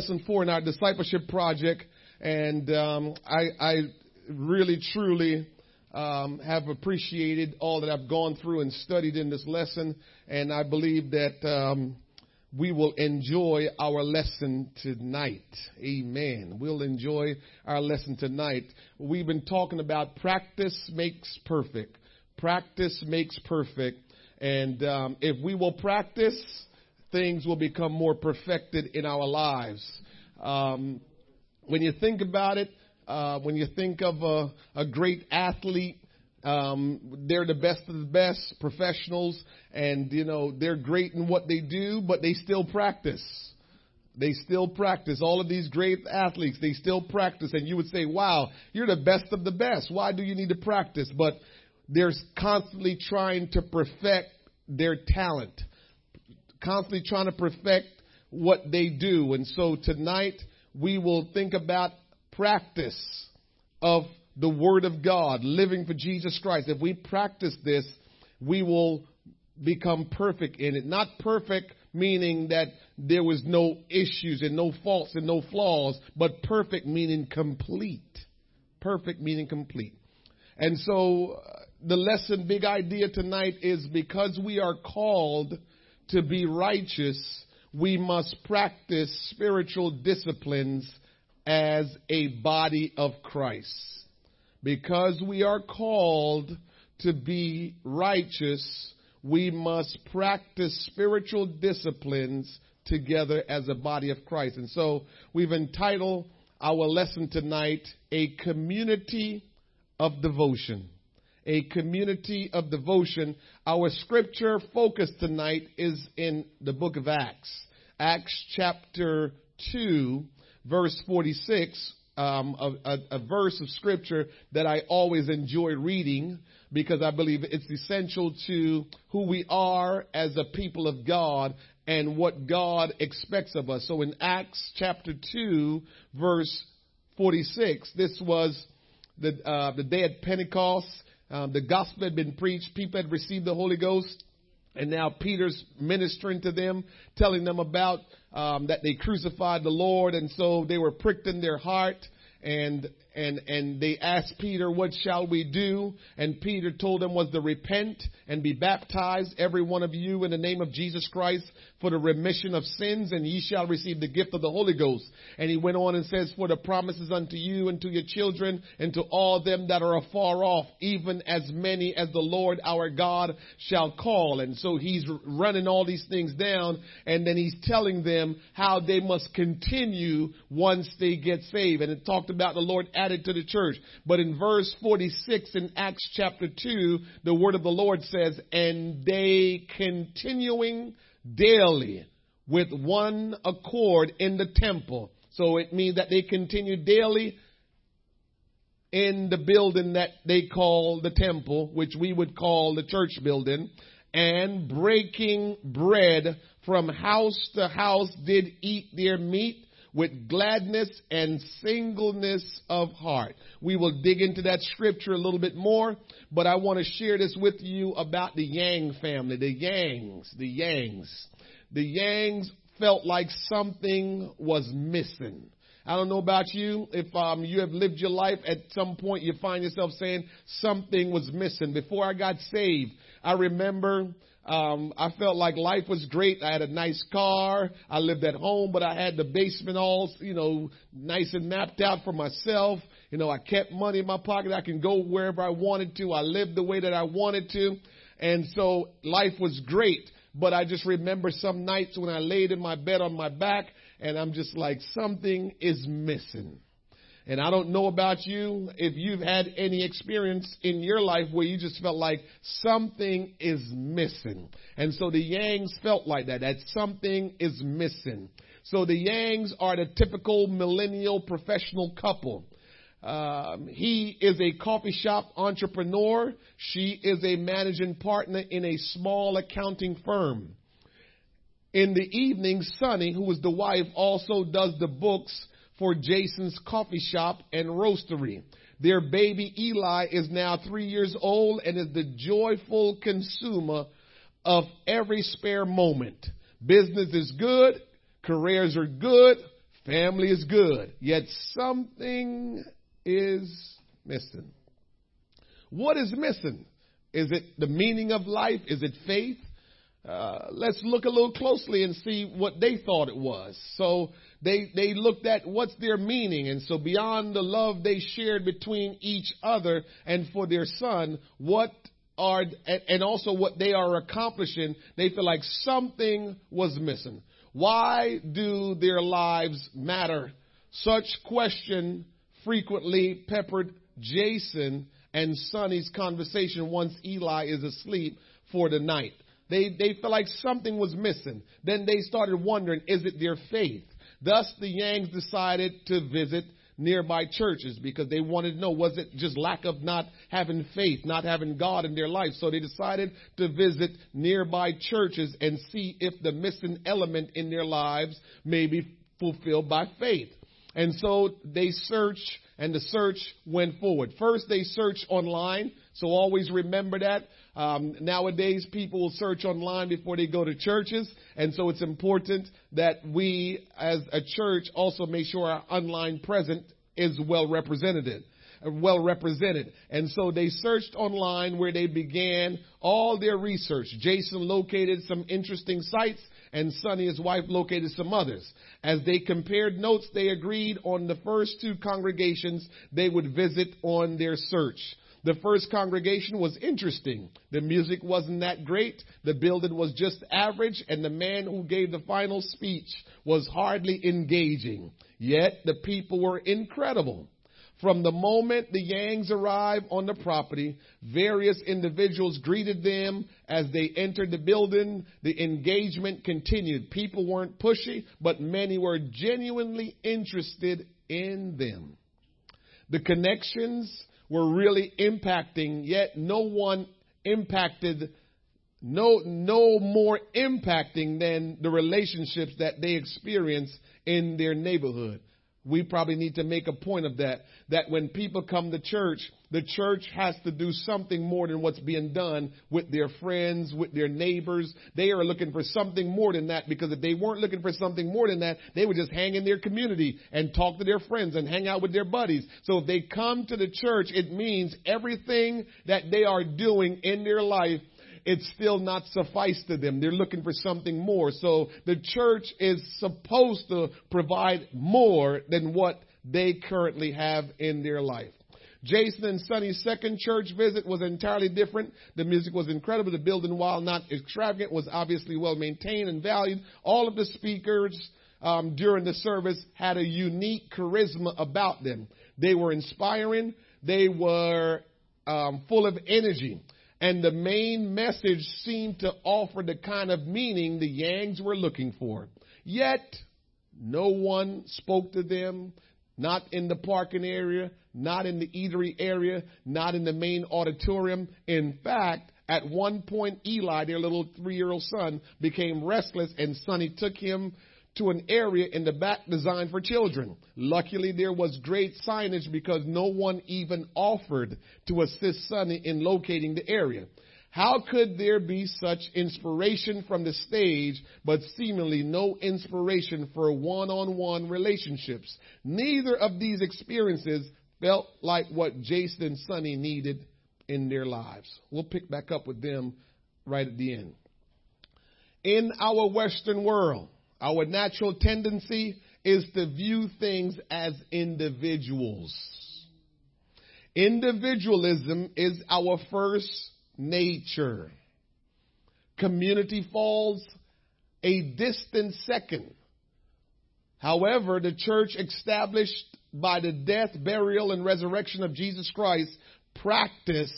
lesson four in our discipleship project, and um, I, I, really, truly um, have appreciated all that I've gone through and studied in this lesson, and I believe that um, we will enjoy our lesson tonight. Amen. We'll enjoy our lesson tonight. We've been talking about practice makes perfect. Practice makes perfect, and um, if we will practice things will become more perfected in our lives. Um, when you think about it, uh, when you think of a, a great athlete, um, they're the best of the best professionals, and you know they're great in what they do, but they still practice. They still practice. All of these great athletes, they still practice, and you would say, "Wow, you're the best of the best. Why do you need to practice?" But they're constantly trying to perfect their talent constantly trying to perfect what they do. And so tonight we will think about practice of the Word of God, living for Jesus Christ. If we practice this, we will become perfect in it. Not perfect meaning that there was no issues and no faults and no flaws, but perfect meaning complete. Perfect meaning complete. And so uh, the lesson, big idea tonight is because we are called to be righteous, we must practice spiritual disciplines as a body of Christ. Because we are called to be righteous, we must practice spiritual disciplines together as a body of Christ. And so we've entitled our lesson tonight, A Community of Devotion a community of devotion. Our scripture focus tonight is in the book of Acts. Acts chapter 2, verse 46, um, a, a, a verse of scripture that I always enjoy reading because I believe it's essential to who we are as a people of God and what God expects of us. So in Acts chapter 2, verse 46, this was the, uh, the day at Pentecost. Um, the gospel had been preached. People had received the Holy Ghost. And now Peter's ministering to them, telling them about um, that they crucified the Lord. And so they were pricked in their heart and and and they asked Peter, "What shall we do?" And Peter told them was to repent and be baptized, every one of you, in the name of Jesus Christ, for the remission of sins, and ye shall receive the gift of the Holy Ghost. And he went on and says, "For the promises unto you and to your children and to all them that are afar off, even as many as the Lord our God shall call." And so he's running all these things down, and then he's telling them how they must continue once they get saved. And it talked about the Lord added to the church. But in verse 46 in Acts chapter 2, the word of the Lord says, and they continuing daily with one accord in the temple. So it means that they continue daily in the building that they call the temple, which we would call the church building, and breaking bread from house to house did eat their meat with gladness and singleness of heart. We will dig into that scripture a little bit more, but I want to share this with you about the Yang family, the Yangs, the Yangs. The Yangs felt like something was missing. I don't know about you. If um, you have lived your life, at some point you find yourself saying something was missing. Before I got saved, I remember um, I felt like life was great. I had a nice car. I lived at home, but I had the basement all, you know, nice and mapped out for myself. You know, I kept money in my pocket. I can go wherever I wanted to. I lived the way that I wanted to. And so life was great. But I just remember some nights when I laid in my bed on my back and I'm just like, something is missing. And I don't know about you if you've had any experience in your life where you just felt like something is missing. And so the Yangs felt like that, that something is missing. So the Yangs are the typical millennial professional couple. Um, he is a coffee shop entrepreneur. She is a managing partner in a small accounting firm. In the evening, Sunny, who is the wife, also does the books for Jason's coffee shop and roastery. Their baby Eli is now three years old and is the joyful consumer of every spare moment. Business is good, careers are good, Family is good, yet something is missing. What is missing? Is it the meaning of life? Is it faith? Uh, let's look a little closely and see what they thought it was. So they they looked at what's their meaning, and so beyond the love they shared between each other and for their son, what are and also what they are accomplishing, they feel like something was missing. Why do their lives matter? Such question frequently peppered Jason and Sonny's conversation once Eli is asleep for the night. They, they felt like something was missing. Then they started wondering, is it their faith? Thus, the Yangs decided to visit nearby churches because they wanted to know was it just lack of not having faith, not having God in their life. So they decided to visit nearby churches and see if the missing element in their lives may be fulfilled by faith. And so they searched and the search went forward. First, they searched online. So always remember that. Um, nowadays, people will search online before they go to churches. And so it's important that we, as a church, also make sure our online presence is well represented well represented. And so they searched online where they began all their research. Jason located some interesting sites and Sonny, his wife, located some others. As they compared notes, they agreed on the first two congregations they would visit on their search. The first congregation was interesting. The music wasn't that great. The building was just average and the man who gave the final speech was hardly engaging. Yet the people were incredible. From the moment the Yangs arrived on the property, various individuals greeted them as they entered the building. The engagement continued. People weren't pushy, but many were genuinely interested in them. The connections were really impacting, yet no one impacted no no more impacting than the relationships that they experienced in their neighborhood. We probably need to make a point of that. That when people come to church, the church has to do something more than what's being done with their friends, with their neighbors. They are looking for something more than that because if they weren't looking for something more than that, they would just hang in their community and talk to their friends and hang out with their buddies. So if they come to the church, it means everything that they are doing in their life it's still not suffice to them. They're looking for something more. So the church is supposed to provide more than what they currently have in their life. Jason and Sonny's second church visit was entirely different. The music was incredible. The building, while not extravagant, was obviously well maintained and valued. All of the speakers um, during the service had a unique charisma about them. They were inspiring. They were um, full of energy and the main message seemed to offer the kind of meaning the Yangs were looking for. Yet, no one spoke to them, not in the parking area, not in the eatery area, not in the main auditorium. In fact, at one point, Eli, their little three year old son, became restless and Sonny took him to an area in the back designed for children. Luckily, there was great signage because no one even offered to assist Sonny in locating the area. How could there be such inspiration from the stage, but seemingly no inspiration for one on one relationships? Neither of these experiences felt like what Jason and Sonny needed in their lives. We'll pick back up with them right at the end. In our Western world, our natural tendency is to view things as individuals. Individualism is our first nature. Community falls a distant second. However, the church established by the death, burial, and resurrection of Jesus Christ practice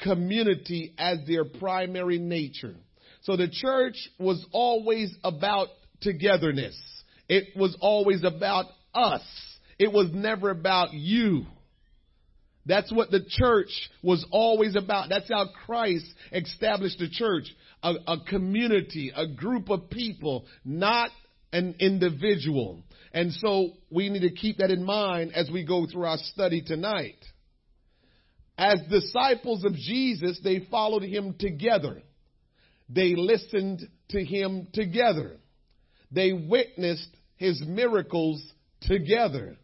community as their primary nature. So the church was always about togetherness. It was always about us. It was never about you. That's what the church was always about. That's how Christ established the church. A, a, community, a group of people, not an individual. And so we need to keep that in mind as we go through our study tonight. As disciples of Jesus, they followed him together. They listened to him together. They witnessed his miracles together.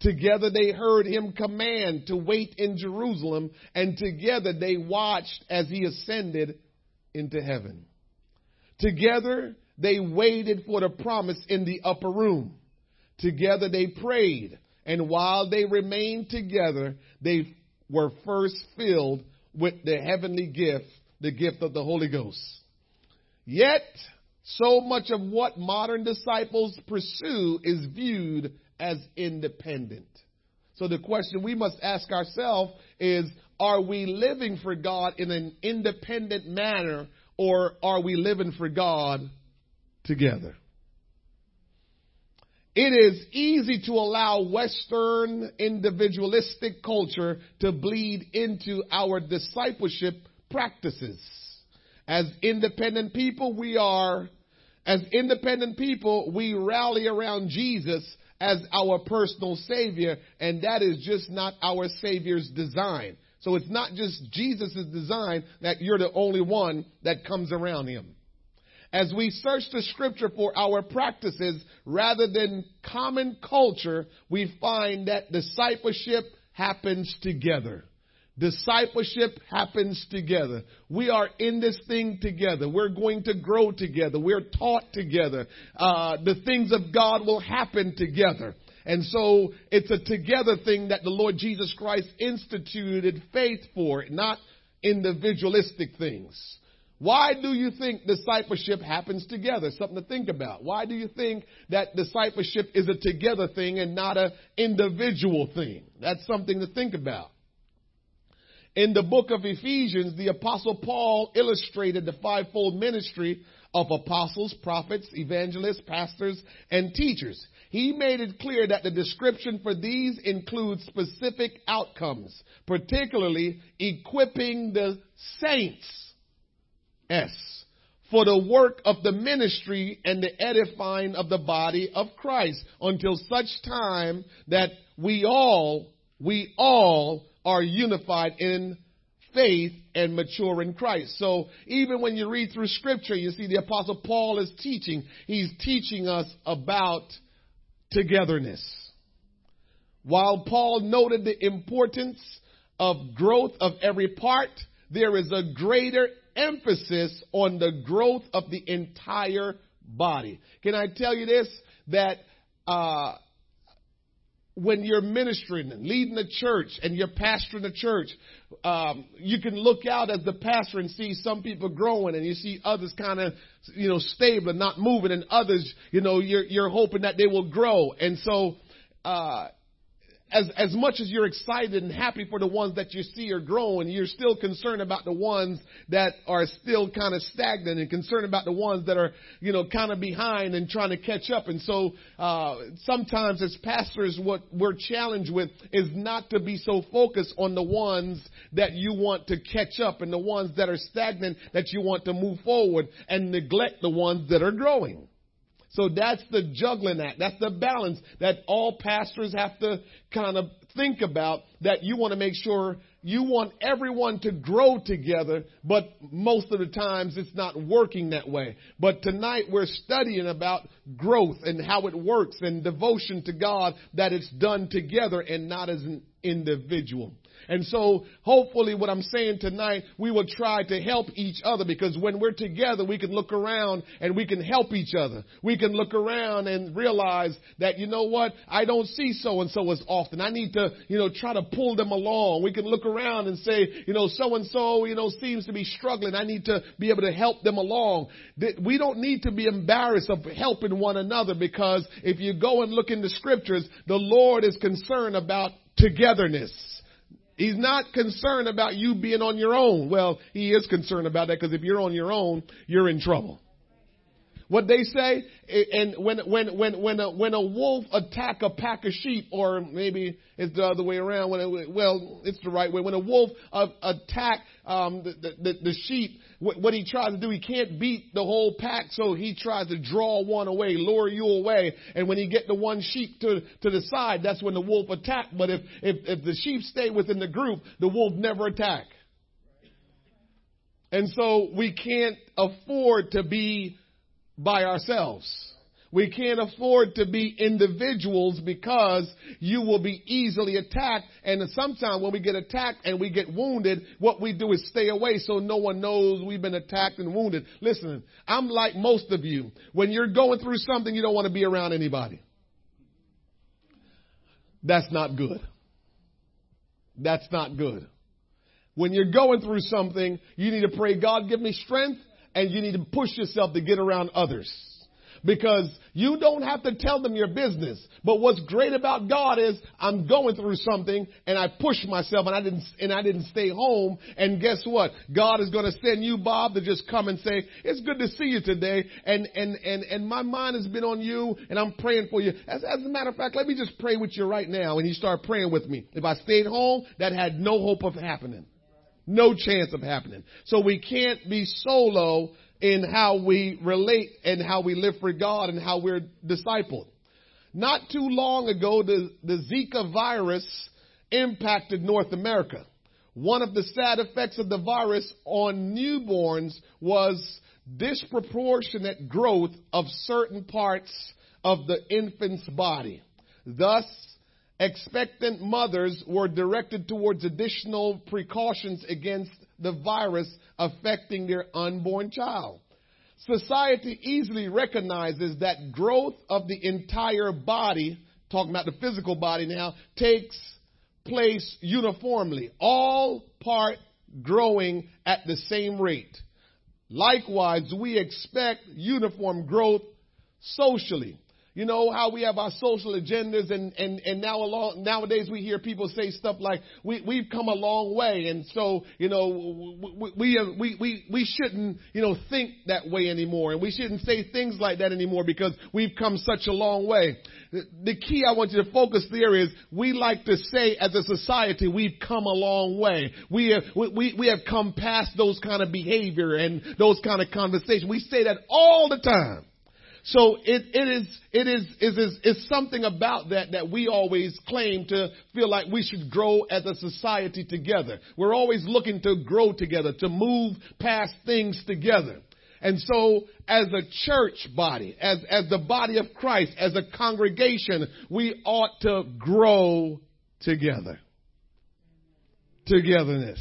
Together they heard him command to wait in Jerusalem, and together they watched as he ascended into heaven. Together they waited for the promise in the upper room. Together they prayed, and while they remained together, they were first filled with the heavenly gift, the gift of the Holy Ghost. Yet, so much of what modern disciples pursue is viewed as independent. So the question we must ask ourselves is, are we living for God in an independent manner or are we living for God together? It is easy to allow Western individualistic culture to bleed into our discipleship practices. As independent people, we are, as independent people, we rally around Jesus as our personal Savior, and that is just not our Savior's design. So it's not just Jesus' design that you're the only one that comes around Him. As we search the scripture for our practices rather than common culture, we find that discipleship happens together. Discipleship happens together. We are in this thing together. We're going to grow together. We're taught together. Uh, the things of God will happen together. And so it's a together thing that the Lord Jesus Christ instituted faith for, not individualistic things. Why do you think discipleship happens together? Something to think about. Why do you think that discipleship is a together thing and not an individual thing? That's something to think about. In the book of Ephesians, the apostle Paul illustrated the fivefold ministry of apostles, prophets, evangelists, pastors, and teachers. He made it clear that the description for these includes specific outcomes, particularly equipping the saints, S, for the work of the ministry and the edifying of the body of Christ until such time that we all, we all are unified in faith and mature in Christ. So even when you read through scripture, you see the apostle Paul is teaching. He's teaching us about togetherness. While Paul noted the importance of growth of every part, there is a greater emphasis on the growth of the entire body. Can I tell you this? That uh, when you're ministering and leading the church and you're pastoring the church, um, you can look out as the pastor and see some people growing and you see others kind of, you know, stable and not moving and others, you know, you're, you're hoping that they will grow. And so, uh, as, as much as you're excited and happy for the ones that you see are growing, you're still concerned about the ones that are still kind of stagnant and concerned about the ones that are, you know, kind of behind and trying to catch up. And so, uh, sometimes as pastors, what we're challenged with is not to be so focused on the ones that you want to catch up and the ones that are stagnant that you want to move forward and neglect the ones that are growing. So that's the juggling act. That's the balance that all pastors have to kind of think about that you want to make sure you want everyone to grow together, but most of the times it's not working that way. But tonight we're studying about growth and how it works and devotion to God that it's done together and not as an individual. And so hopefully what I'm saying tonight, we will try to help each other because when we're together, we can look around and we can help each other. We can look around and realize that, you know what? I don't see so and so as often. I need to, you know, try to pull them along. We can look around and say, you know, so and so, you know, seems to be struggling. I need to be able to help them along. We don't need to be embarrassed of helping one another because if you go and look in the scriptures, the Lord is concerned about togetherness. He's not concerned about you being on your own. Well, he is concerned about that because if you're on your own, you're in trouble. What they say, and when when when when a, when a wolf attack a pack of sheep, or maybe it's the other way around. When it, well, it's the right way. When a wolf uh, attack um, the, the the sheep, what, what he tries to do, he can't beat the whole pack, so he tries to draw one away, lure you away. And when he get the one sheep to to the side, that's when the wolf attack. But if if if the sheep stay within the group, the wolf never attack. And so we can't afford to be by ourselves. We can't afford to be individuals because you will be easily attacked. And sometimes when we get attacked and we get wounded, what we do is stay away so no one knows we've been attacked and wounded. Listen, I'm like most of you. When you're going through something, you don't want to be around anybody. That's not good. That's not good. When you're going through something, you need to pray, God, give me strength, and you need to push yourself to get around others because you don't have to tell them your business. But what's great about God is I'm going through something and I pushed myself and I didn't, and I didn't stay home. And guess what? God is going to send you, Bob, to just come and say, it's good to see you today. And, and, and, and my mind has been on you and I'm praying for you. As, as a matter of fact, let me just pray with you right now. And he started praying with me. If I stayed home, that had no hope of happening. No chance of happening. So we can't be solo in how we relate and how we live for God and how we're discipled. Not too long ago, the, the Zika virus impacted North America. One of the sad effects of the virus on newborns was disproportionate growth of certain parts of the infant's body. Thus, expectant mothers were directed towards additional precautions against the virus affecting their unborn child. Society easily recognizes that growth of the entire body, talking about the physical body now, takes place uniformly, all part growing at the same rate. Likewise, we expect uniform growth socially. You know how we have our social agendas and, and, and now along, nowadays we hear people say stuff like, we, we've come a long way and so, you know, we, we, we, we, we shouldn't, you know, think that way anymore and we shouldn't say things like that anymore because we've come such a long way. The, the key I want you to focus there is we like to say as a society we've come a long way. We uh, have, we, we have come past those kind of behavior and those kind of conversations. We say that all the time. So it, it is, it is, it is, it's something about that that we always claim to feel like we should grow as a society together. We're always looking to grow together, to move past things together. And so as a church body, as, as the body of Christ, as a congregation, we ought to grow together. Togetherness.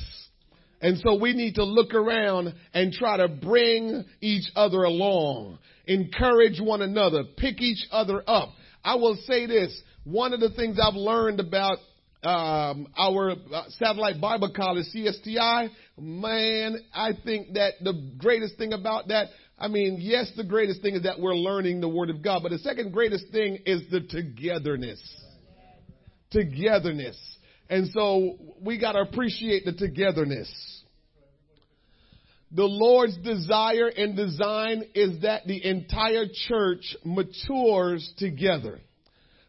And so we need to look around and try to bring each other along encourage one another, pick each other up. I will say this. One of the things I've learned about um, our uh, satellite Bible college, CSTI, man, I think that the greatest thing about that, I mean, yes, the greatest thing is that we're learning the Word of God, but the second greatest thing is the togetherness. Togetherness. And so we got to appreciate the togetherness. The Lord's desire and design is that the entire church matures together.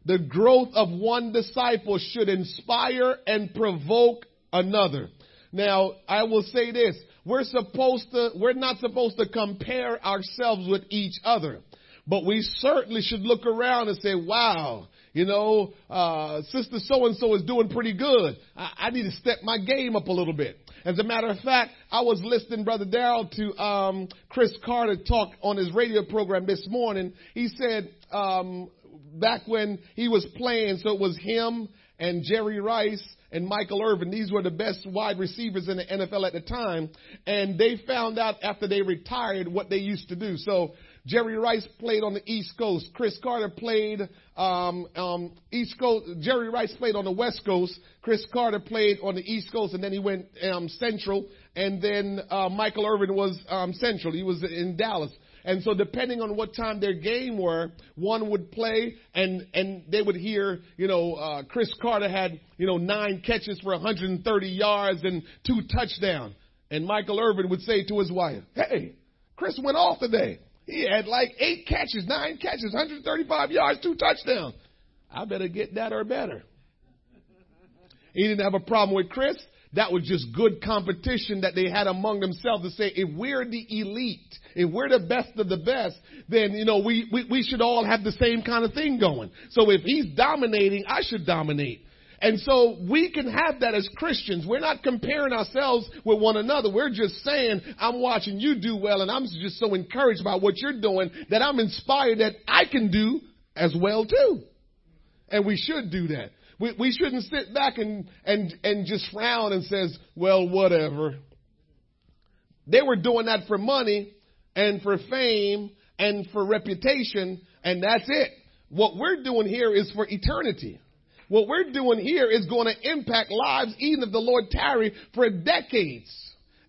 The growth of one disciple should inspire and provoke another. Now, I will say this. We're supposed to, we're not supposed to compare ourselves with each other. But we certainly should look around and say, wow, you know, uh, sister so and so is doing pretty good. I, I need to step my game up a little bit. As a matter of fact, I was listening, Brother Darrell, to um, Cris Carter talk on his radio program this morning. He said um, back when he was playing, so it was him and Jerry Rice and Michael Irvin. These were the best wide receivers in the NFL at the time. And they found out after they retired what they used to do. So Jerry Rice played on the East Coast. Cris Carter played um, um, East Coast. Jerry Rice played on the West Coast. Cris Carter played on the East Coast, and then he went um, Central. And then uh, Michael Irvin was um, Central. He was in Dallas. And so depending on what time their game were, one would play and, and they would hear, you know, uh, Cris Carter had, you know, nine catches for 130 yards and two touchdowns. And Michael Irvin would say to his wife, hey, Chris went off today. He had like eight catches, nine catches, 135 yards, two touchdowns. I better get that or better. He didn't have a problem with Cris. That was just good competition that they had among themselves to say, if we're the elite, if we're the best of the best, then, you know, we, we, we should all have the same kind of thing going. So if he's dominating, I should dominate. And so we can have that as Christians. We're not comparing ourselves with one another. We're just saying, I'm watching you do well and I'm just so encouraged by what you're doing that I'm inspired that I can do as well too. And we should do that. We, we shouldn't sit back and, and, and just frown and says, well, whatever. They were doing that for money and for fame and for reputation and that's it. What we're doing here is for eternity. What we're doing here is going to impact lives even if the Lord tarry for decades.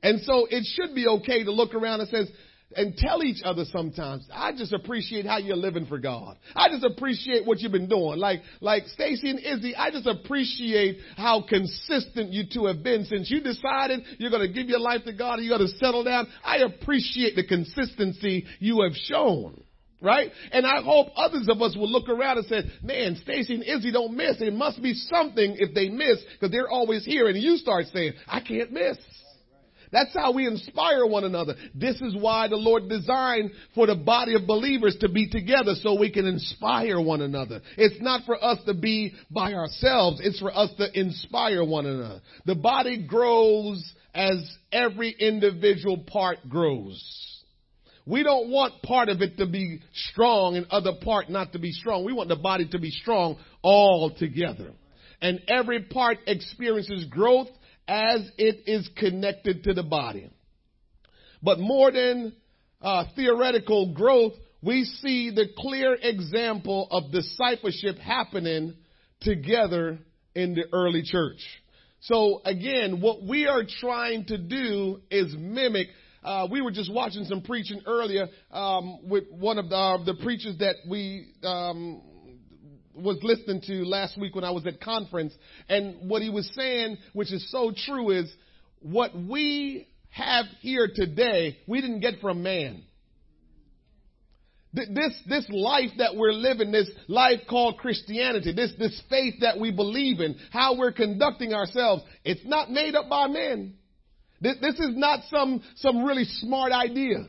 And so it should be okay to look around and says, and tell each other sometimes, I just appreciate how you're living for God. I just appreciate what you've been doing. Like, like Stacy and Izzy, I just appreciate how consistent you two have been since you decided you're going to give your life to God and you're going to settle down. I appreciate the consistency you have shown. Right? And I hope others of us will look around and say, man, Stacy and Izzy don't miss. It must be something if they miss because they're always here. And you start saying, I can't miss. That's how we inspire one another. This is why the Lord designed for the body of believers to be together so we can inspire one another. It's not for us to be by ourselves. It's for us to inspire one another. The body grows as every individual part grows. We don't want part of it to be strong and other part not to be strong. We want the body to be strong all together. And every part experiences growth as it is connected to the body. But more than uh, theoretical growth, we see the clear example of discipleship happening together in the early church. So again, what we are trying to do is mimic uh, we were just watching some preaching earlier um, with one of the, uh, the preachers that we um, was listening to last week when I was at conference, and what he was saying, which is so true, is what we have here today, we didn't get from man. This, this life that we're living, this life called Christianity, this, this faith that we believe in, how we're conducting ourselves, it's not made up by men. This, this is not some, some really smart idea.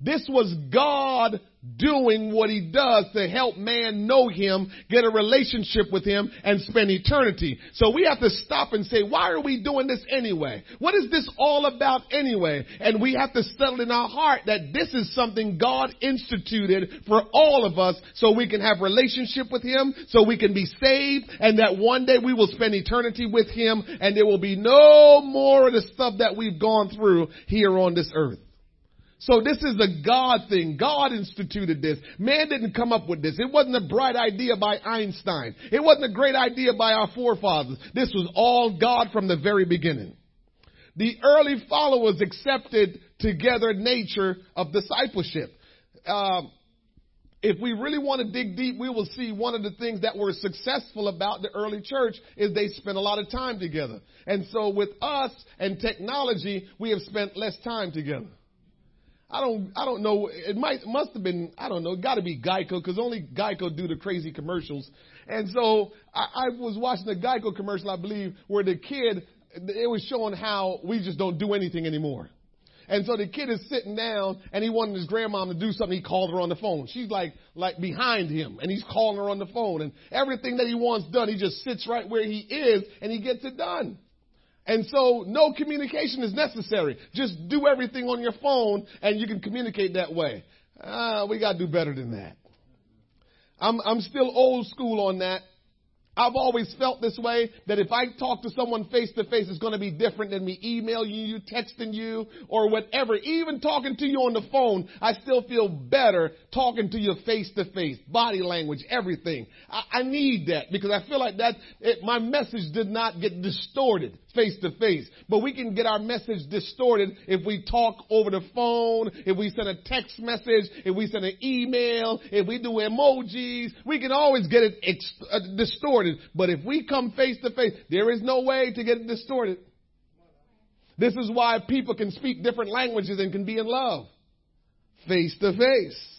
This was God doing what he does to help man know him, get a relationship with him, and spend eternity. So we have to stop and say, why are we doing this anyway? What is this all about anyway? And we have to settle in our heart that this is something God instituted for all of us so we can have relationship with him, so we can be saved, and that one day we will spend eternity with him, and there will be no more of the stuff that we've gone through here on this earth. So this is a God thing. God instituted this. Man didn't come up with this. It wasn't a bright idea by Einstein. It wasn't a great idea by our forefathers. This was all God from the very beginning. The early followers accepted together nature of discipleship. Uh, if we really want to dig deep, we will see one of the things that were successful about the early church is they spent a lot of time together. And so with us and technology, we have spent less time together. I don't, I don't know. It might, must have been, I don't know. Got to be Geico because only Geico do the crazy commercials. And so I, I was watching the Geico commercial, I believe, where the kid, it was showing how we just don't do anything anymore. And so the kid is sitting down and he wanted his grandmom to do something. He called her on the phone. She's like, like behind him and he's calling her on the phone and everything that he wants done, he just sits right where he is and he gets it done. And so no communication is necessary. Just do everything on your phone and you can communicate that way. Uh, we gotta do better than that. I'm, I'm still old school on that. I've always felt this way that if I talk to someone face to face, it's going to be different than me emailing you, texting you, or whatever. Even talking to you on the phone, I still feel better talking to you face to face, body language, everything. I, I need that because I feel like that it, my message did not get distorted face to face. But we can get our message distorted if we talk over the phone, if we send a text message, if we send an email, if we do emojis. We can always get it ex- uh, distorted. But if we come face to face, there is no way to get it distorted. This is why people can speak different languages and can be in love. Face to face.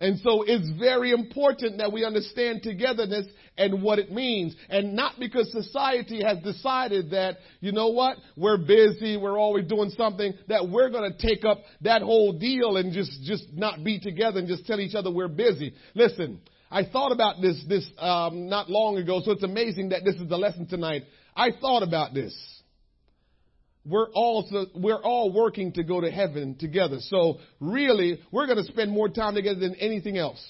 And so it's very important that we understand togetherness and what it means. And not because society has decided that, you know what, we're busy, we're always doing something, that we're to take up that whole deal and just, just not be together and just tell each other we're busy. Listen, I thought about this this um, not long ago, so it's amazing that this is the lesson tonight. I thought about this. We're all we're all working to go to heaven together. So really, we're going to spend more time together than anything else.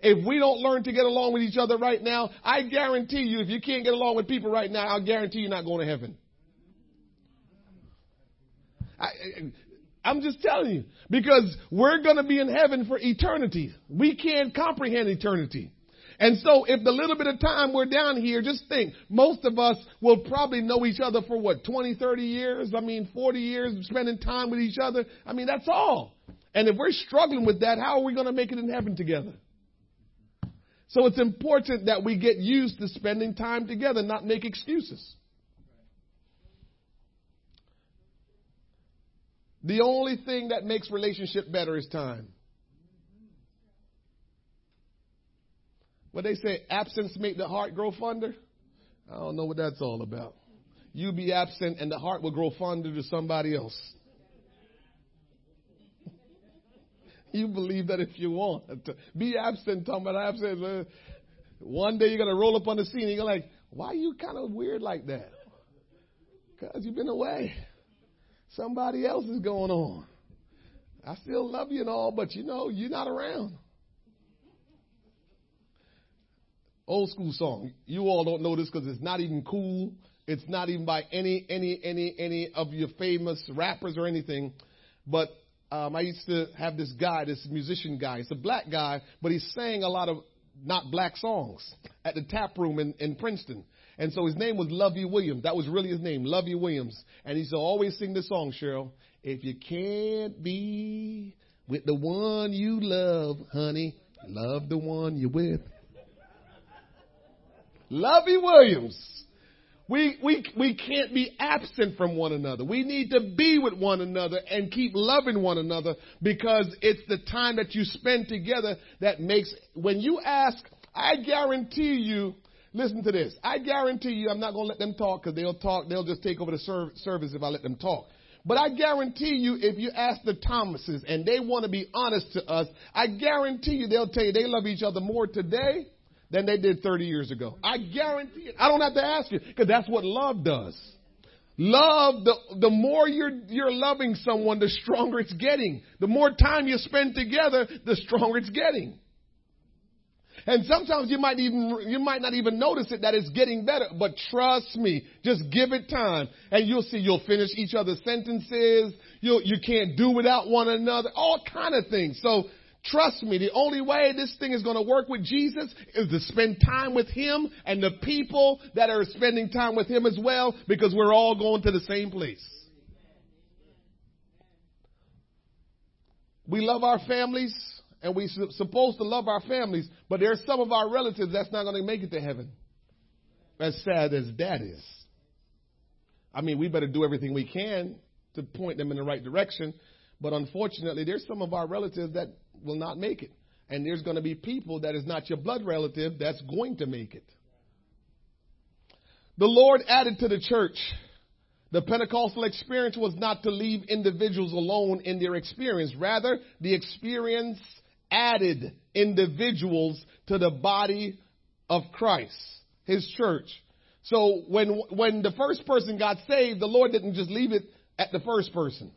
If we don't learn to get along with each other right now, I guarantee you, if you can't get along with people right now, I'll guarantee you're not going to heaven. I, I'm just telling you because we're going to be in heaven for eternity. We can't comprehend eternity. And so if the little bit of time we're down here, just think, most of us will probably know each other for what, 20, 30 years? I mean, 40 years spending time with each other. I mean, that's all. And if we're struggling with that, how are we going to make it in heaven together? So it's important that we get used to spending time together, not make excuses. The only thing that makes relationship better is time. What they say, absence make the heart grow fonder. I don't know what that's all about. You be absent and the heart will grow fonder to somebody else. you believe that if you want. Be absent, talking about absent. Uh, one day you're going to roll up on the scene and you're like, why are you kind of weird like that? Because you've been away. Somebody else is going on. I still love you and all, but you know, you're not around. Old school song. You all don't know this because it's not even cool. It's not even by any, any, any, any of your famous rappers or anything. But um, I used to have this guy, this musician guy. He's a black guy, but he sang a lot of not black songs at the tap room in, in Princeton. And so his name was Lovey Williams. That was really his name, Lovey Williams. And he used to always sing this song, Cheryl. If you can't be with the one you love, honey, love the one you're with. Lovey Williams. We, we, we can't be absent from one another. We need to be with one another and keep loving one another because it's the time that you spend together that makes, when you ask, I guarantee you, listen to this. I guarantee you, I'm not going to let them talk because they'll talk, they'll just take over the serv- service if I let them talk. But I guarantee you, if you ask the Thomases and they want to be honest to us, I guarantee you they'll tell you they love each other more today than they did 30 years ago. I guarantee it. I don't have to ask you because that's what love does. Love, the, the more you're, you're loving someone, the stronger it's getting. The more time you spend together, the stronger it's getting. And sometimes you might even, you might not even notice it that it's getting better, but trust me, just give it time and you'll see you'll finish each other's sentences. You you can't do without one another, all kind of things. So Trust me, the only way this thing is going to work with Jesus is to spend time with Him and the people that are spending time with Him as well because we're all going to the same place. We love our families and we're supposed to love our families, but there's some of our relatives that's not going to make it to heaven. As sad as that is. I mean, we better do everything we can to point them in the right direction. But unfortunately, there's some of our relatives that will not make it. And there's going to be people that is not your blood relative that's going to make it. The Lord added to the church. The Pentecostal experience was not to leave individuals alone in their experience. Rather, the experience added individuals to the body of Christ, His church. So when, when the first person got saved, the Lord didn't just leave it at the first person.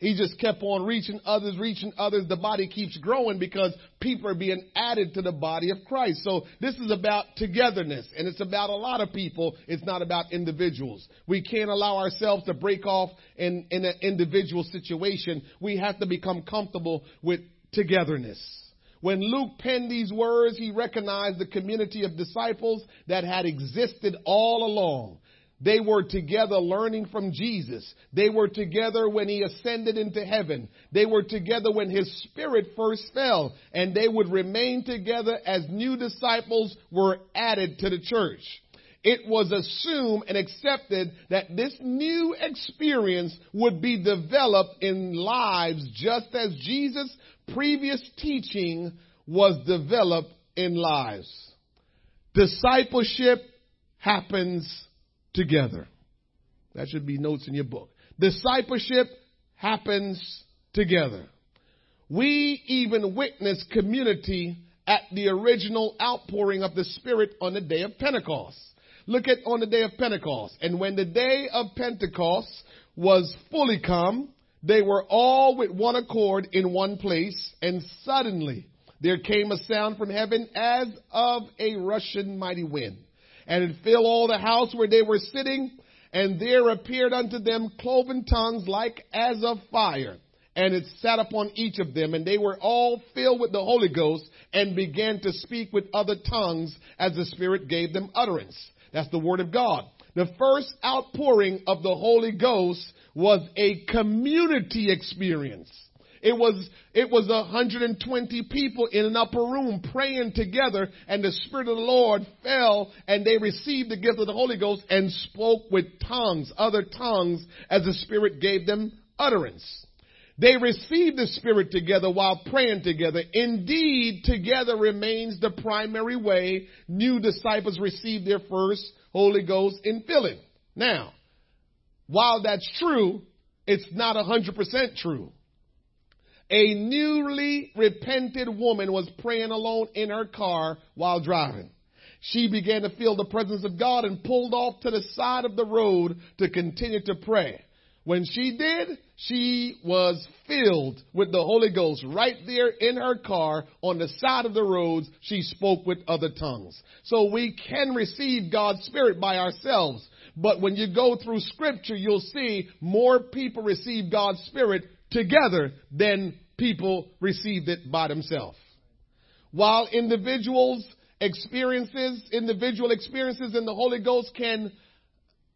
He just kept on reaching others, reaching others. The body keeps growing because people are being added to the body of Christ. So this is about togetherness and it's about a lot of people. It's not about individuals. We can't allow ourselves to break off in, in an individual situation. We have to become comfortable with togetherness. When Luke penned these words, he recognized the community of disciples that had existed all along. They were together learning from Jesus. They were together when he ascended into heaven. They were together when his spirit first fell. And they would remain together as new disciples were added to the church. It was assumed and accepted that this new experience would be developed in lives just as Jesus' previous teaching was developed in lives. Discipleship happens together. That should be notes in your book. Discipleship happens together. We even witness community at the original outpouring of the Spirit on the day of Pentecost. Look at on the day of Pentecost. And when the day of Pentecost was fully come, they were all with one accord in one place, and suddenly there came a sound from heaven as of a rushing mighty wind. And it filled all the house where they were sitting, and there appeared unto them cloven tongues like as of fire. And it sat upon each of them, and they were all filled with the Holy Ghost, and began to speak with other tongues as the Spirit gave them utterance. That's the Word of God. The first outpouring of the Holy Ghost was a community experience. It was, it was 120 people in an upper room praying together and the Spirit of the Lord fell and they received the gift of the Holy Ghost and spoke with tongues, other tongues as the Spirit gave them utterance. They received the Spirit together while praying together. Indeed, together remains the primary way new disciples receive their first Holy Ghost in filling. Now, while that's true, it's not 100% true. A newly repented woman was praying alone in her car while driving. She began to feel the presence of God and pulled off to the side of the road to continue to pray. When she did, she was filled with the Holy Ghost right there in her car on the side of the roads. She spoke with other tongues. So we can receive God's Spirit by ourselves. But when you go through scripture, you'll see more people receive God's Spirit together than people received it by themselves. While individuals experiences, individual experiences in the Holy Ghost can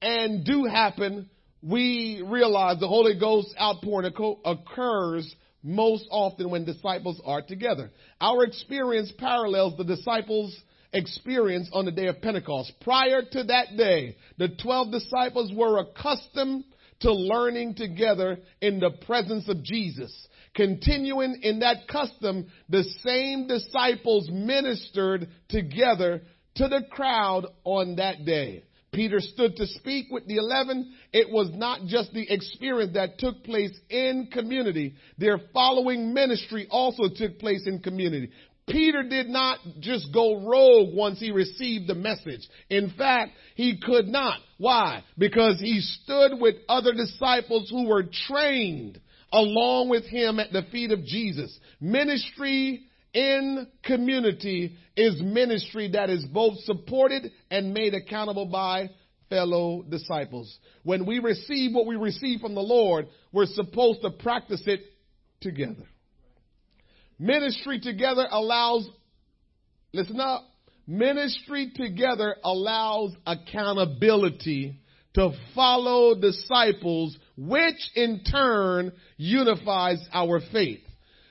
and do happen, we realize the Holy Ghost outpouring occurs most often when disciples are together. Our experience parallels the disciples' experience on the day of Pentecost. Prior to that day, the 12 disciples were accustomed to learning together in the presence of Jesus. Continuing in that custom, the same disciples ministered together to the crowd on that day. Peter stood to speak with the eleven. It was not just the experience that took place in community. Their following ministry also took place in community. Peter did not just go rogue once he received the message. In fact, he could not. Why? Because he stood with other disciples who were trained along with him at the feet of Jesus. Ministry in community is ministry that is both supported and made accountable by fellow disciples. When we receive what we receive from the Lord, we're supposed to practice it together. Ministry together allows, listen up, ministry together allows accountability to follow disciples, which in turn unifies our faith.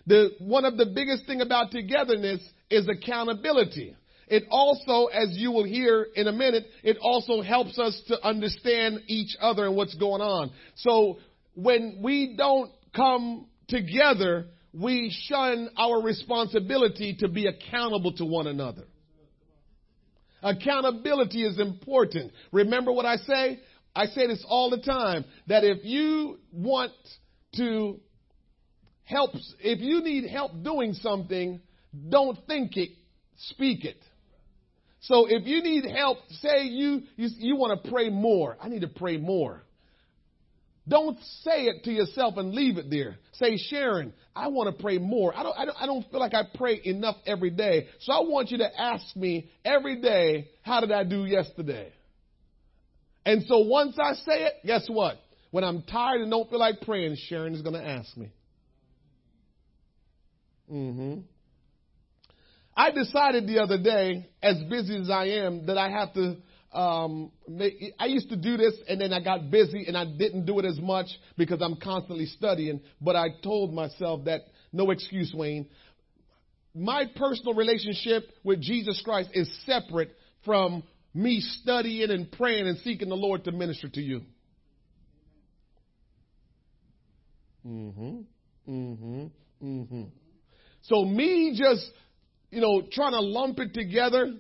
The, one of the biggest thing about togetherness is accountability. It also, as you will hear in a minute, it also helps us to understand each other and what's going on. So when we don't come together, we shun our responsibility to be accountable to one another. Accountability is important. Remember what I say? I say this all the time that if you want to help, if you need help doing something, don't think it, speak it. So if you need help, say you, you, you want to pray more. I need to pray more. Don't say it to yourself and leave it there. Say, Sharon, I want to pray more. I don't, I don't, I don't feel like I pray enough every day. So I want you to ask me every day, how did I do yesterday? And so once I say it, guess what? When I'm tired and don't feel like praying, Sharon is going to ask me. Mm-hmm. I decided the other day, as busy as I am, that I have to. Um, make, I used to do this, and then I got busy, and I didn't do it as much because I'm constantly studying. But I told myself that no excuse, Wayne. My personal relationship with Jesus Christ is separate from me studying and praying and seeking the Lord to minister to you. Mm-hmm. Mm-hmm. Mm-hmm. So me just, you know, trying to lump it together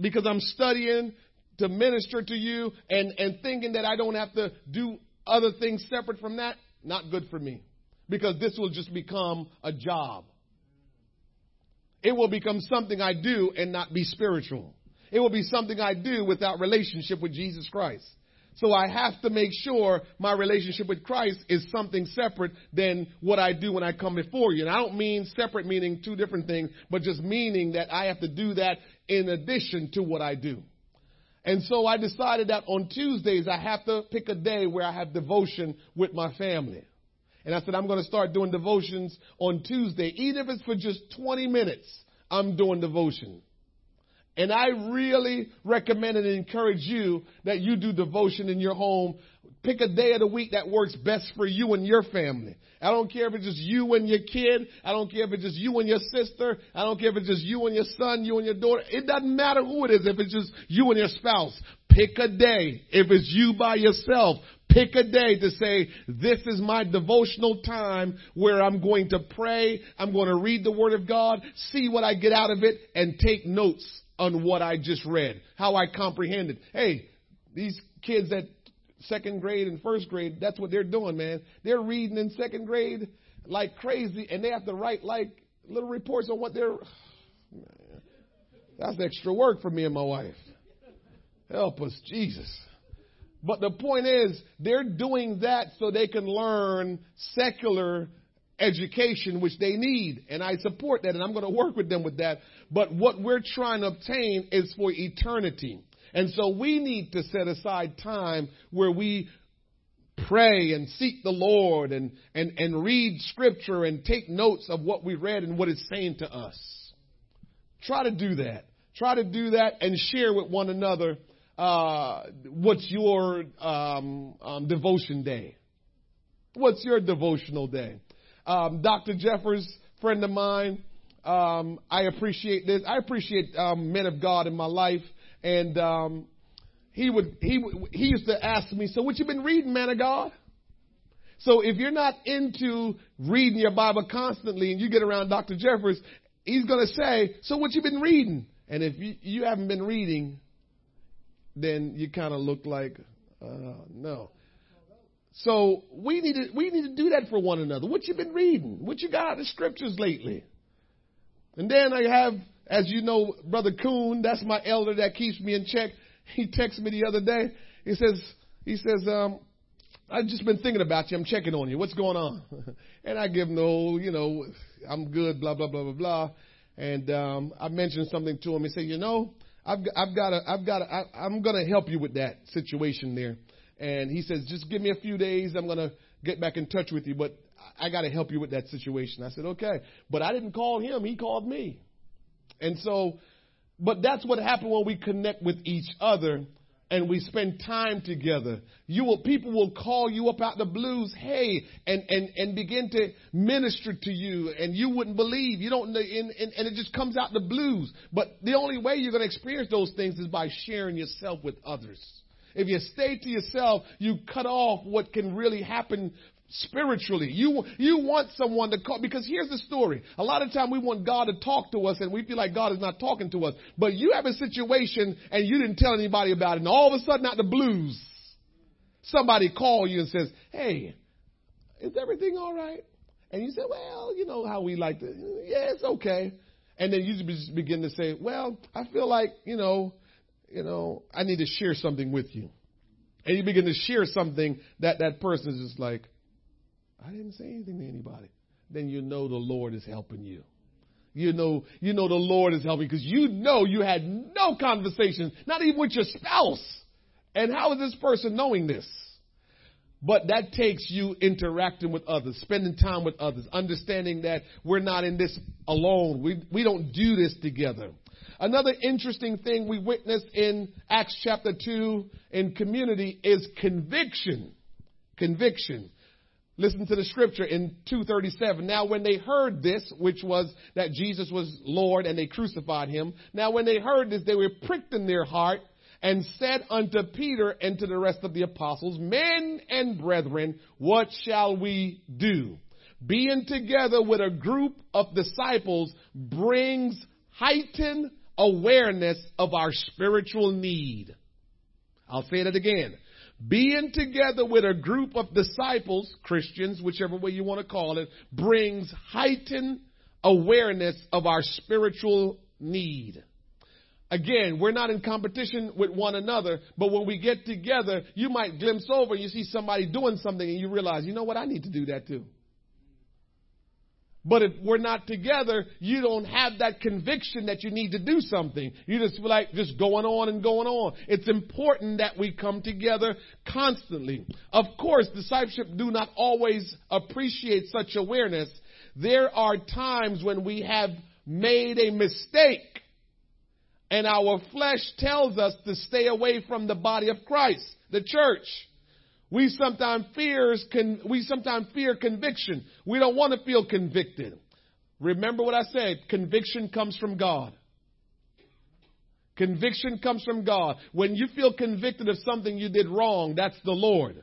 because I'm studying to minister to you and, and thinking that I don't have to do other things separate from that, not good for me. Because this will just become a job. it will become something I do and not be spiritual. It will be something I do without relationship with Jesus Christ. So I have to make sure my relationship with Christ is something separate than what I do when I come before you. And I don't mean separate meaning two different things, but just meaning that I have to do that in addition to what I do. And so I decided that on Tuesdays I have to pick a day where I have devotion with my family. And I said, I'm going to start doing devotions on Tuesday, even if it's for just 20 minutes. I'm doing devotion. And I really recommend and encourage you that you do devotion in your home. Pick a day of the week that works best for you and your family. I don't care if it's just you and your kid. I don't care if it's just you and your sister. I don't care if it's just you and your son, you and your daughter. It doesn't matter who it is. If it's just you and your spouse, pick a day. If it's you by yourself, pick a day to say, this is my devotional time where I'm going to pray. I'm going to read the word of God, see what I get out of it, and take notes on what I just read, how I comprehended. Hey, these kids at second grade and first grade, that's what they're doing, man. They're reading in second grade like crazy, and they have to write like little reports on what they're. That's extra work for me and my wife. Help us, Jesus. But the point is, they're doing that so they can learn secular education, which they need. And I support that, and I'm going to work with them with that. But what we're trying to obtain is for eternity. And so we need to set aside time where we pray and seek the Lord and, and, and read scripture and take notes of what we read and what it's saying to us. Try to do that. Try to do that and share with one another uh, what's your um, um, devotion day. What's your devotional day? Um, Dr. Jeffers, friend of mine, um, I appreciate this. I appreciate um, men of God in my life, and um, he would he he used to ask me, "So what you been reading, man of God?" So if you're not into reading your Bible constantly, and you get around Dr. Jeffers, he's to say, "So what you been reading?" And if you, you haven't been reading, then you kind of look like, uh, no. So we need to we need to do that for one another. What you been reading? What you got the scriptures lately? And then I have, as you know, Brother Coon, that's my elder that keeps me in check. He texted me the other day. He says, he says, um, I've just been thinking about you. I'm checking on you. What's going on? and I give him the whole, you know, I'm good, blah, blah, blah, blah, blah. And, um, I mentioned something to him. He said, you know, I've, I've got to, I've got to, I, I'm going to help you with that situation there. And he says, just give me a few days. I'm going to get back in touch with you, but I got to help you with that situation. I said, okay. But I didn't call him. He called me. And so, but that's what happened when we connect with each other and we spend time together. You will, people will call you up out the blues, hey, and, and, and begin to minister to you and you wouldn't believe. You don't, and, and, and it just comes out the blues. But the only way you're going to experience those things is by sharing yourself with others. If you stay to yourself, you cut off what can really happen spiritually. You, you want someone to call, because here's the story. A lot of time we want God to talk to us and we feel like God is not talking to us. But you have a situation and you didn't tell anybody about it and all of a sudden out the blues, somebody call you and says, hey, is everything all right? And you say, well, you know how we like to, yeah, it's okay. And then you just begin to say, well, I feel like, you know, you know, I need to share something with you. And you begin to share something that that person is just like, I didn't say anything to anybody. Then you know the Lord is helping you. You know, you know the Lord is helping because you know you had no conversation, not even with your spouse. And how is this person knowing this? But that takes you interacting with others, spending time with others, understanding that we're not in this alone. We, we don't do this together. Another interesting thing we witness in Acts chapter 2 in community is conviction. Conviction. Listen to the scripture in 237. Now when they heard this, which was that Jesus was Lord and they crucified him. Now when they heard this, they were pricked in their heart and said unto Peter and to the rest of the apostles, Men and brethren, what shall we do? Being together with a group of disciples brings heightened awareness of our spiritual need. I'll say that again. Being together with a group of disciples, Christians, whichever way you want to call it, brings heightened awareness of our spiritual need. Again, we're not in competition with one another, but when we get together, you might glimpse over and you see somebody doing something and you realize, you know what, I need to do that too. But if we're not together, you don't have that conviction that you need to do something. You just feel like just going on and going on. It's important that we come together constantly. Of course, discipleship do not always appreciate such awareness. There are times when we have made a mistake and our flesh tells us to stay away from the body of Christ, the church. We sometimes fears we sometimes fear conviction. We don't want to feel convicted. Remember what I said, conviction comes from God. Conviction comes from God. When you feel convicted of something you did wrong, that's the Lord.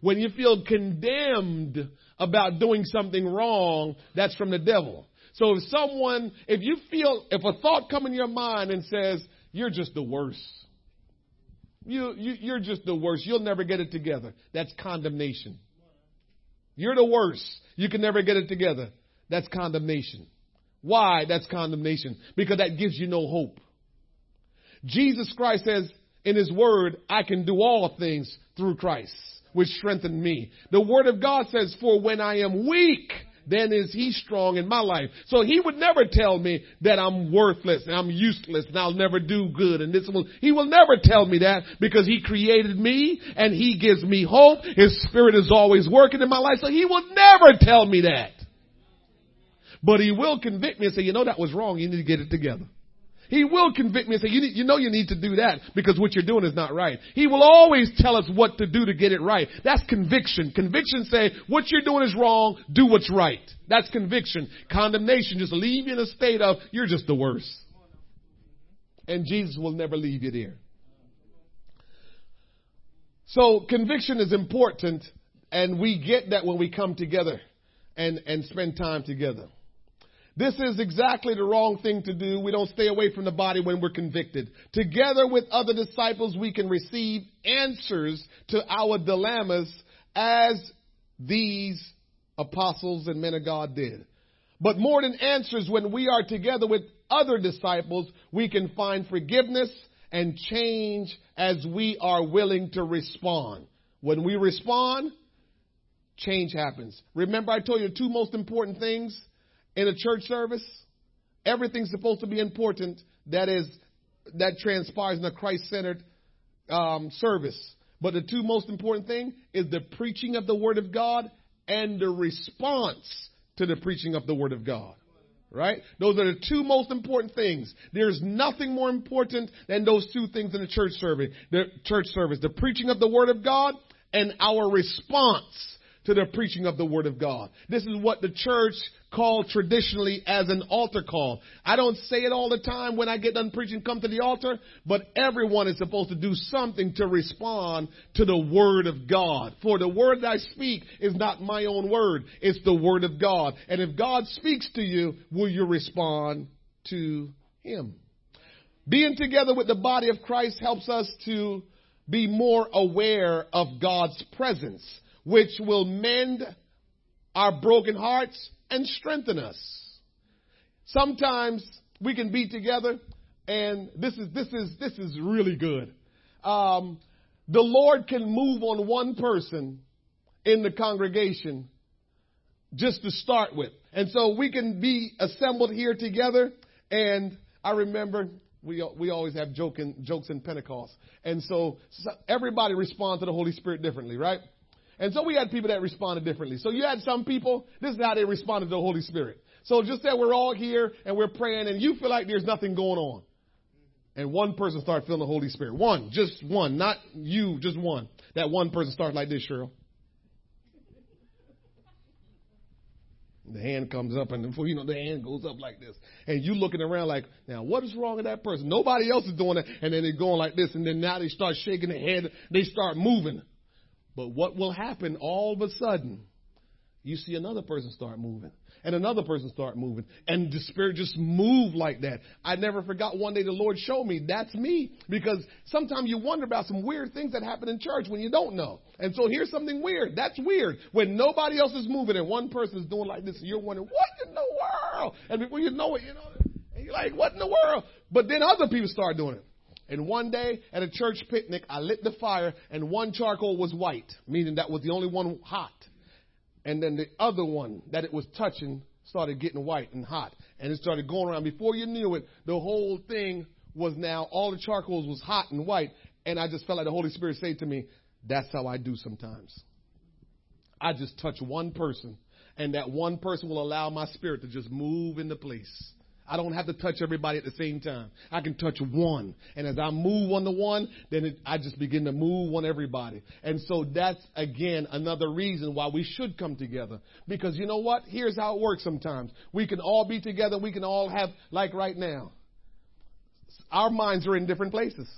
When you feel condemned about doing something wrong, that's from the devil. So if someone, if you feel, if a thought come in your mind and says, you're just the worst, you, you, you're just the worst. You'll never get it together. That's condemnation. You're the worst. You can never get it together. That's condemnation. Why that's condemnation? Because that gives you no hope. Jesus Christ says in His Word, I can do all things through Christ, which strengthen me. The Word of God says, for when I am weak, then is he strong in my life. So he would never tell me that I'm worthless and I'm useless and I'll never do good and this will, he will never tell me that because he created me and he gives me hope. His spirit is always working in my life. So he will never tell me that. But he will convict me and say, you know, that was wrong. You need to get it together. He will convict me and say, you, you know you need to do that because what you're doing is not right. He will always tell us what to do to get it right. That's conviction. Conviction say, what you're doing is wrong, do what's right. That's conviction. Condemnation just leave you in a state of, you're just the worst. And Jesus will never leave you there. So conviction is important and we get that when we come together and, and spend time together. This is exactly the wrong thing to do. We don't stay away from the body when we're convicted. Together with other disciples, we can receive answers to our dilemmas as these apostles and men of God did. But more than answers, when we are together with other disciples, we can find forgiveness and change as we are willing to respond. When we respond, change happens. Remember I told you two most important things in a church service, everything's supposed to be important that is that transpires in a Christ-centered um, service. But the two most important thing is the preaching of the Word of God and the response to the preaching of the Word of God. Right? Those are the two most important things. There's nothing more important than those two things in the church service. The church service, the preaching of the Word of God and our response to the preaching of the Word of God. This is what the church called traditionally as an altar call. I don't say it all the time when I get done preaching, come to the altar, but everyone is supposed to do something to respond to the Word of God. For the Word that I speak is not my own Word, it's the Word of God. And if God speaks to you, will you respond to Him? Being together with the body of Christ helps us to be more aware of God's presence which will mend our broken hearts and strengthen us. Sometimes we can be together and this is, this is, this is really good. Um, the Lord can move on one person in the congregation just to start with. And so we can be assembled here together. And I remember we, we always have joking, jokes in Pentecost. And so, so everybody responds to the Holy Spirit differently, right? And so we had people that responded differently. So you had some people, this is how they responded to the Holy Spirit. So just that we're all here and we're praying and you feel like there's nothing going on. And one person started feeling the Holy Spirit. One, just one, not you, just one. That one person starts like this, Cheryl. The hand comes up, and before you know, the hand goes up like this. And you looking around like, now what is wrong with that person? Nobody else is doing it. And then they're going like this, and then now they start shaking their head. They start moving. But what will happen all of a sudden, you see another person start moving and another person start moving and the spirit just move like that. I never forgot one day the Lord showed me that's me because sometimes you wonder about some weird things that happen in church when you don't know. And so here's something weird. That's weird when nobody else is moving and one person is doing like this and you're wondering what in the world? And before you know it, you know, and you're like, what in the world? But then other people start doing it. And one day at a church picnic, I lit the fire and one charcoal was white, meaning that was the only one hot. And then the other one that it was touching started getting white and hot. And it started going around. Before you knew it, the whole thing was now, all the charcoals was hot and white. And I just felt like the Holy Spirit say to me, that's how I do sometimes. I just touch one person and that one person will allow my spirit to just move into place. I don't have to touch everybody at the same time. I can touch one. And as I move on the one, then it, I just begin to move on everybody. And so that's again another reason why we should come together. Because you know what? Here's how it works sometimes. We can all be together. We can all have, like right now, our minds are in different places.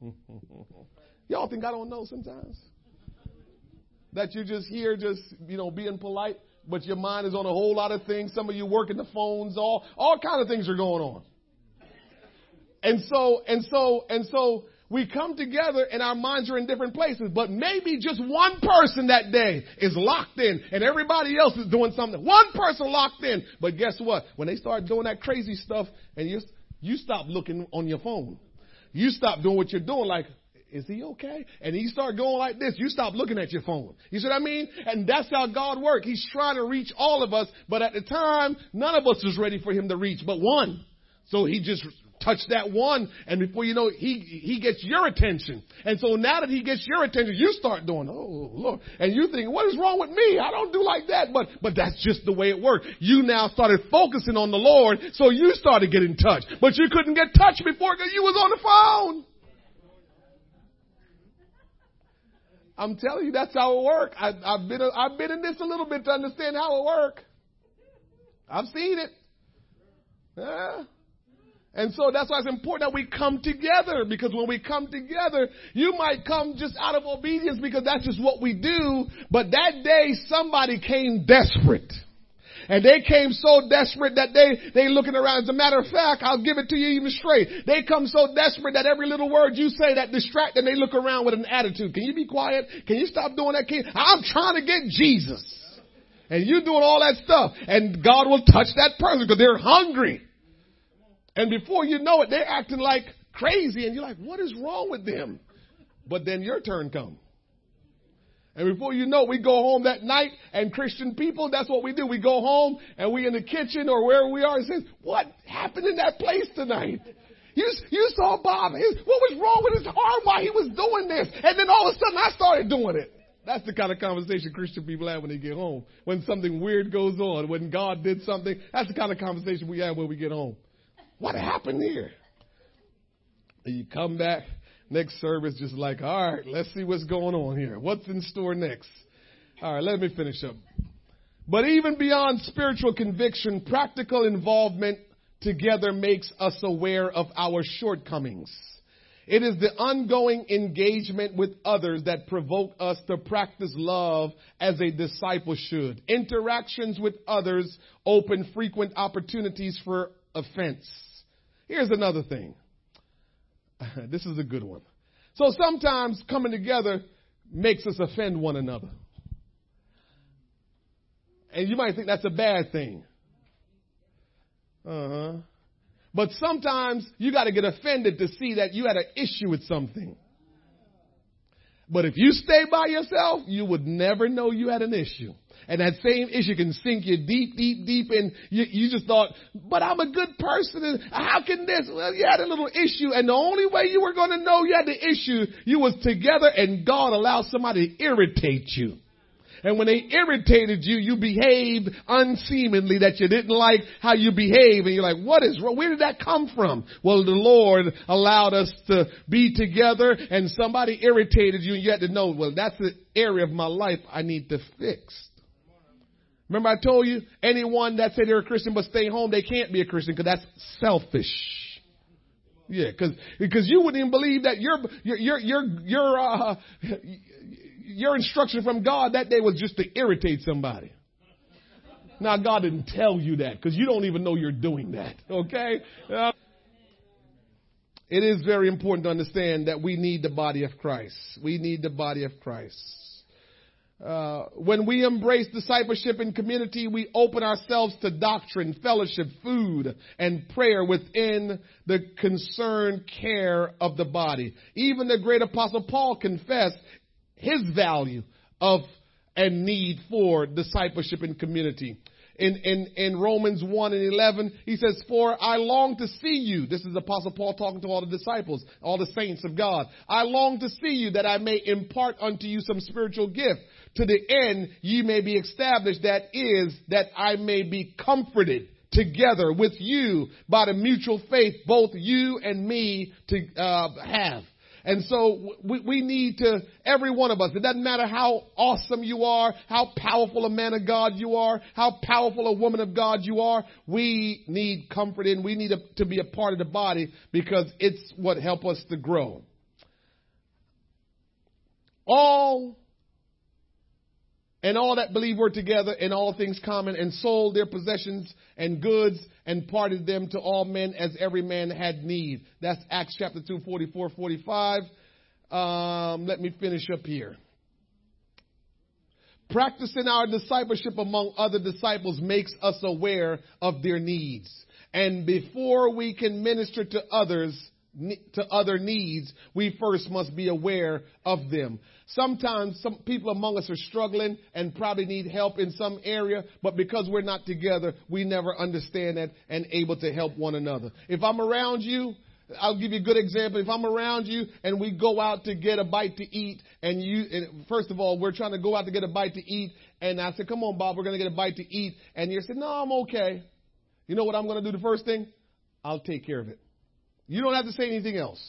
Y'all think I don't know sometimes? That you're just here, just, you know, being polite but your mind is on a whole lot of things. Some of you working the phones, all all kind of things are going on. And so and so and so we come together and our minds are in different places, but maybe just one person that day is locked in and everybody else is doing something. One person locked in. But guess what? When they start doing that crazy stuff and you you stop looking on your phone. You stop doing what you're doing like, is he okay? And he start going like this. You stop looking at your phone. You see what I mean? And that's how God works. He's trying to reach all of us, but at the time, none of us was ready for him to reach, but one. So he just touched that one, and before you know, he he gets your attention. And so now that he gets your attention, you start doing, oh Lord, and you think, what is wrong with me? I don't do like that, but but that's just the way it works. You now started focusing on the Lord, so you started getting touched, but you couldn't get touched before because you was on the phone. I'm telling you, that's how it works. I, have been, I've been in this a little bit to understand how it works. I've seen it. Yeah. And so that's why it's important that we come together because when we come together, you might come just out of obedience because that's just what we do. But that day somebody came desperate. And they came so desperate that they, they looking around. As a matter of fact, I'll give it to you even straight. They come so desperate that every little word you say that distract them, they look around with an attitude. Can you be quiet? Can you stop doing that? Can I'm trying to get Jesus. And you doing all that stuff. And God will touch that person because they're hungry. And before you know it, they're acting like crazy. And you're like, what is wrong with them? But then your turn comes. And before you know, we go home that night, and Christian people, that's what we do. We go home, and we in the kitchen or wherever we are, and say, what happened in that place tonight? You, you saw Bob. His, what was wrong with his arm while he was doing this? And then all of a sudden, I started doing it. That's the kind of conversation Christian people have when they get home. When something weird goes on, when God did something, that's the kind of conversation we have when we get home. What happened here? And you come back, Next service, just like, all right, let's see what's going on here. What's in store next? All right, let me finish up. But even beyond spiritual conviction, practical involvement together makes us aware of our shortcomings. It is the ongoing engagement with others that provoke us to practice love as a disciple should. Interactions with others open frequent opportunities for offense. Here's another thing. this is a good one. So sometimes coming together makes us offend one another. And you might think that's a bad thing. Uh huh. But sometimes you got to get offended to see that you had an issue with something. But if you stay by yourself, you would never know you had an issue. And that same issue can sink you deep, deep, deep and you, you just thought, but I'm a good person and how can this? Well, you had a little issue and the only way you were going to know you had the issue, you was together and God allowed somebody to irritate you. And when they irritated you, you behaved unseemingly that you didn't like how you behave. And you're like, what is wrong? Where did that come from? Well, the Lord allowed us to be together and somebody irritated you and you had to know, well, that's the area of my life I need to fix. Remember I told you, anyone that say they're a Christian but stay home, they can't be a Christian because that's selfish. Yeah, because because you wouldn't even believe that your your your your uh, your instruction from God that day was just to irritate somebody. Now God didn't tell you that because you don't even know you're doing that. Okay. Uh, it is very important to understand that we need the body of Christ. We need the body of Christ. Uh, when we embrace discipleship and community, we open ourselves to doctrine, fellowship, food, and prayer within the concerned care of the body. Even the great apostle Paul confessed his value of and need for discipleship and community in, in, in Romans 1 and 11, he says, For I long to see you. This is Apostle Paul talking to all the disciples, all the saints of God. I long to see you that I may impart unto you some spiritual gift to the end ye may be established. That is, that I may be comforted together with you by the mutual faith both you and me to uh, have. And so we, we need to, every one of us, it doesn't matter how awesome you are, how powerful a man of God you are, how powerful a woman of God you are, we need comfort and we need a, to be a part of the body because it's what helps us to grow. All and all that believe were together in all things common and sold their possessions and goods and parted them to all men as every man had need. That's Acts chapter 2, 44, 45. Um, let me finish up here. Practicing our discipleship among other disciples makes us aware of their needs. And before we can minister to others, to other needs, we first must be aware of them. Sometimes some people among us are struggling and probably need help in some area, but because we're not together, we never understand that and able to help one another. If I'm around you, I'll give you a good example. If I'm around you and we go out to get a bite to eat, and you, and first of all, we're trying to go out to get a bite to eat, and I said, "Come on, Bob, we're going to get a bite to eat," and you said, "No, I'm okay." You know what I'm going to do? The first thing, I'll take care of it. You don't have to say anything else.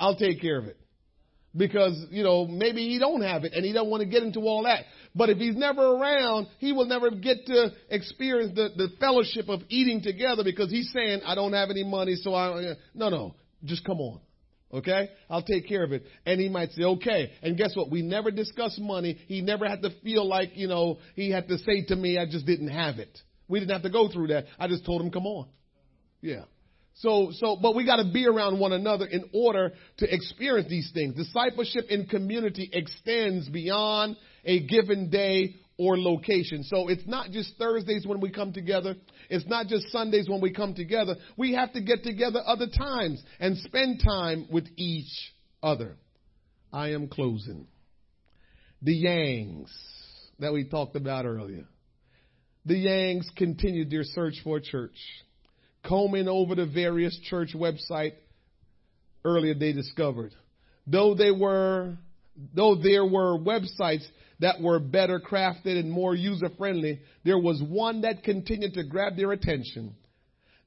I'll take care of it. Because, you know, maybe he don't have it and he don't want to get into all that. But if he's never around, he will never get to experience the, the fellowship of eating together because he's saying, I don't have any money, so I, no, no, just come on. Okay? I'll take care of it. And he might say, okay. And guess what? We never discussed money. He never had to feel like, you know, he had to say to me, I just didn't have it. We didn't have to go through that. I just told him, come on. Yeah. So, so, but we got to be around one another in order to experience these things. Discipleship in community extends beyond a given day or location. So it's not just Thursdays when we come together. It's not just Sundays when we come together. We have to get together other times and spend time with each other. I am closing. The Yangs that we talked about earlier. The Yangs continued their search for a church combing over the various church website earlier they discovered. Though they were, though there were websites that were better crafted and more user friendly, there was one that continued to grab their attention.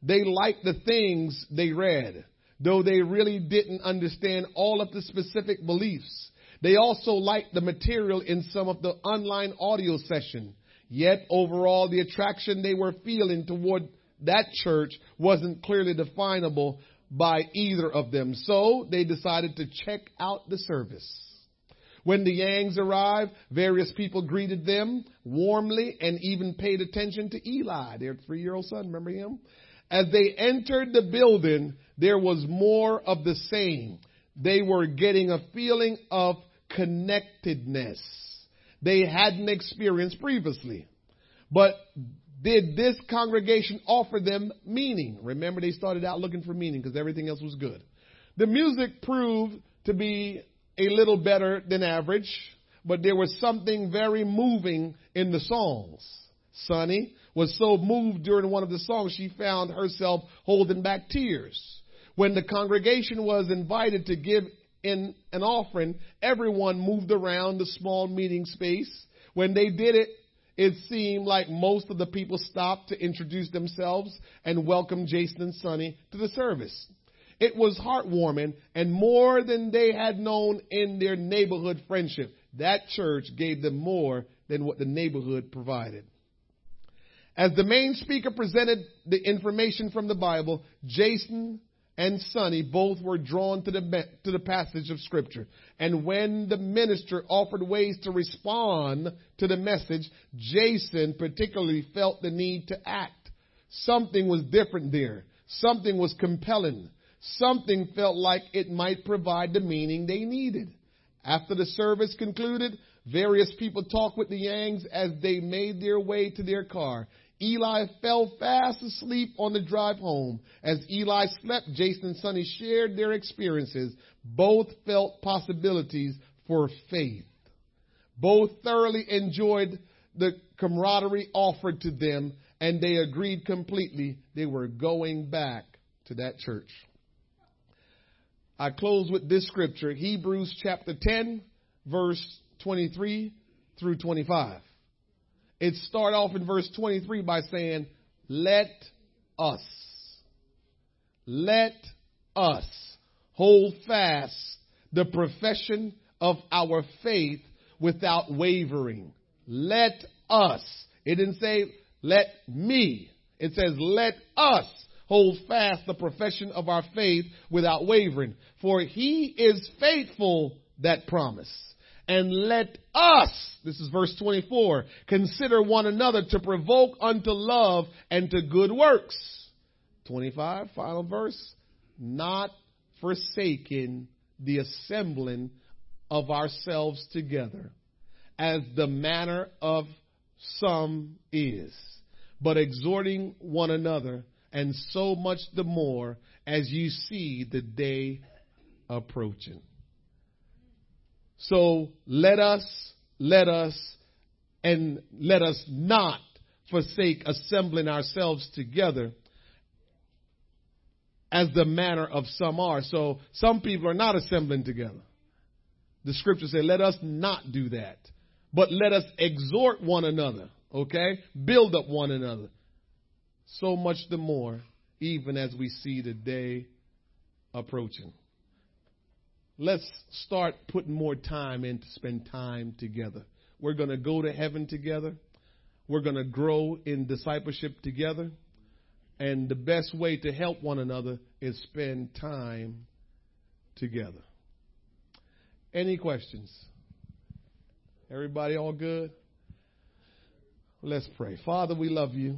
They liked the things they read, though they really didn't understand all of the specific beliefs. They also liked the material in some of the online audio session. Yet overall, the attraction they were feeling toward that church wasn't clearly definable by either of them. So they decided to check out the service. When the Yangs arrived, various people greeted them warmly and even paid attention to Eli, their three year old son. Remember him? As they entered the building, there was more of the same. They were getting a feeling of connectedness they hadn't experienced previously. But did this congregation offer them meaning? Remember, they started out looking for meaning because everything else was good. The music proved to be a little better than average, but there was something very moving in the songs. Sonny was so moved during one of the songs, she found herself holding back tears. When the congregation was invited to give in an offering, everyone moved around the small meeting space. When they did it, it seemed like most of the people stopped to introduce themselves and welcome Jason and Sonny to the service. It was heartwarming and more than they had known in their neighborhood friendship. That church gave them more than what the neighborhood provided. As the main speaker presented the information from the Bible, Jason and Sonny both were drawn to the, to the passage of Scripture. And when the minister offered ways to respond to the message, Jason particularly felt the need to act. Something was different there. Something was compelling. Something felt like it might provide the meaning they needed. After the service concluded, Various people talked with the Yangs as they made their way to their car. Eli fell fast asleep on the drive home. As Eli slept, Jason and Sonny shared their experiences. Both felt possibilities for faith. Both thoroughly enjoyed the camaraderie offered to them, and they agreed completely they were going back to that church. I close with this scripture, Hebrews chapter 10, verse 23 through 25. It start off in verse 23 by saying, let us, let us hold fast the profession of our faith without wavering. Let us. It didn't say let me. It says let us hold fast the profession of our faith without wavering. For he is faithful that promise. And let us, this is verse 24, consider one another to provoke unto love and to good works. 25, final verse. Not forsaking the assembling of ourselves together, as the manner of some is, but exhorting one another, and so much the more as you see the day approaching. So let us, let us, and let us not forsake assembling ourselves together as the manner of some are. So some people are not assembling together. The scriptures say, let us not do that, but let us exhort one another, okay? Build up one another. So much the more, even as we see the day approaching. Let's start putting more time in to spend time together. We're going to go to heaven together. We're going to grow in discipleship together. And the best way to help one another is spend time together. Any questions? Everybody all good? Let's pray. Father, we love you.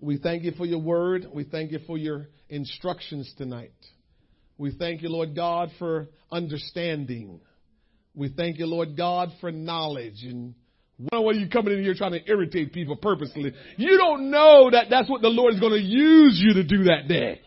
We thank you for your word. We thank you for your instructions tonight. We thank you, Lord God, for understanding. We thank you, Lord God, for knowledge. And why are you coming in here trying to irritate people purposely? You don't know that that's what the Lord is going to use you to do that day.